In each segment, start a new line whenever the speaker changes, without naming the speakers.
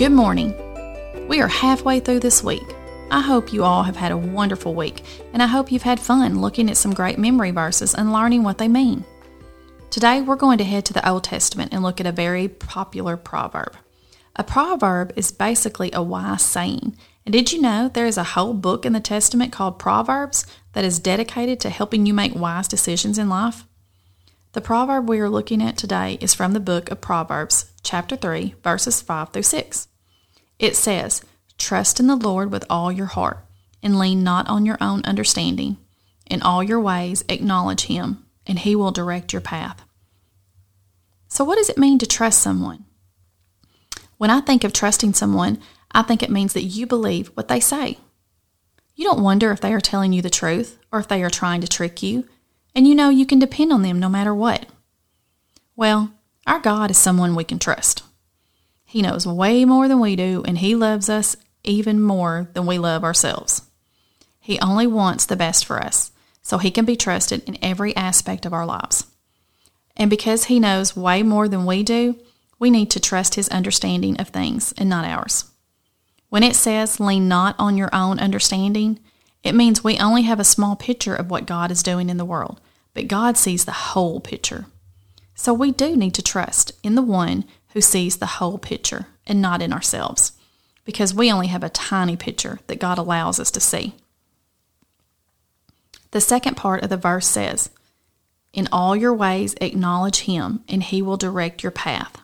Good morning. We are halfway through this week. I hope you all have had a wonderful week, and I hope you've had fun looking at some great memory verses and learning what they mean. Today, we're going to head to the Old Testament and look at a very popular proverb. A proverb is basically a wise saying. And did you know there is a whole book in the Testament called Proverbs that is dedicated to helping you make wise decisions in life? The proverb we are looking at today is from the book of Proverbs, chapter 3, verses 5 through 6. It says, Trust in the Lord with all your heart, and lean not on your own understanding. In all your ways acknowledge him, and he will direct your path. So, what does it mean to trust someone? When I think of trusting someone, I think it means that you believe what they say. You don't wonder if they are telling you the truth or if they are trying to trick you, and you know you can depend on them no matter what. Well, our God is someone we can trust. He knows way more than we do, and He loves us even more than we love ourselves. He only wants the best for us, so He can be trusted in every aspect of our lives. And because He knows way more than we do, we need to trust His understanding of things and not ours. When it says, lean not on your own understanding, it means we only have a small picture of what God is doing in the world, but God sees the whole picture. So we do need to trust in the one who sees the whole picture and not in ourselves, because we only have a tiny picture that God allows us to see. The second part of the verse says, In all your ways acknowledge Him, and He will direct your path.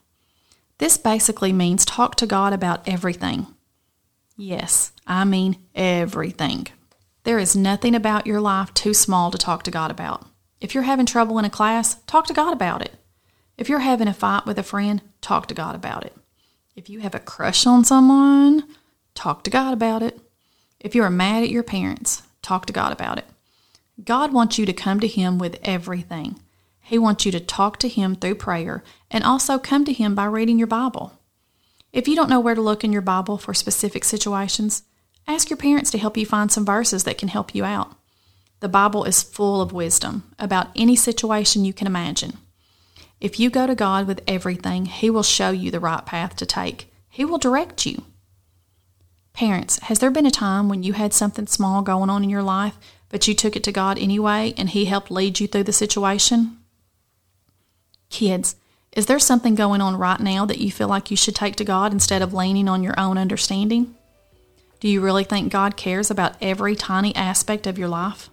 This basically means talk to God about everything. Yes, I mean everything. There is nothing about your life too small to talk to God about. If you're having trouble in a class, talk to God about it. If you're having a fight with a friend, talk to God about it. If you have a crush on someone, talk to God about it. If you are mad at your parents, talk to God about it. God wants you to come to Him with everything. He wants you to talk to Him through prayer and also come to Him by reading your Bible. If you don't know where to look in your Bible for specific situations, ask your parents to help you find some verses that can help you out. The Bible is full of wisdom about any situation you can imagine. If you go to God with everything, He will show you the right path to take. He will direct you. Parents, has there been a time when you had something small going on in your life, but you took it to God anyway and He helped lead you through the situation? Kids, is there something going on right now that you feel like you should take to God instead of leaning on your own understanding? Do you really think God cares about every tiny aspect of your life?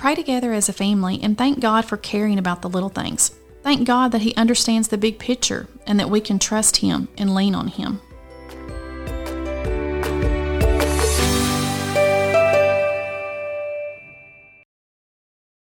Pray together as a family and thank God for caring about the little things. Thank God that He understands the big picture and that we can trust Him and lean on Him.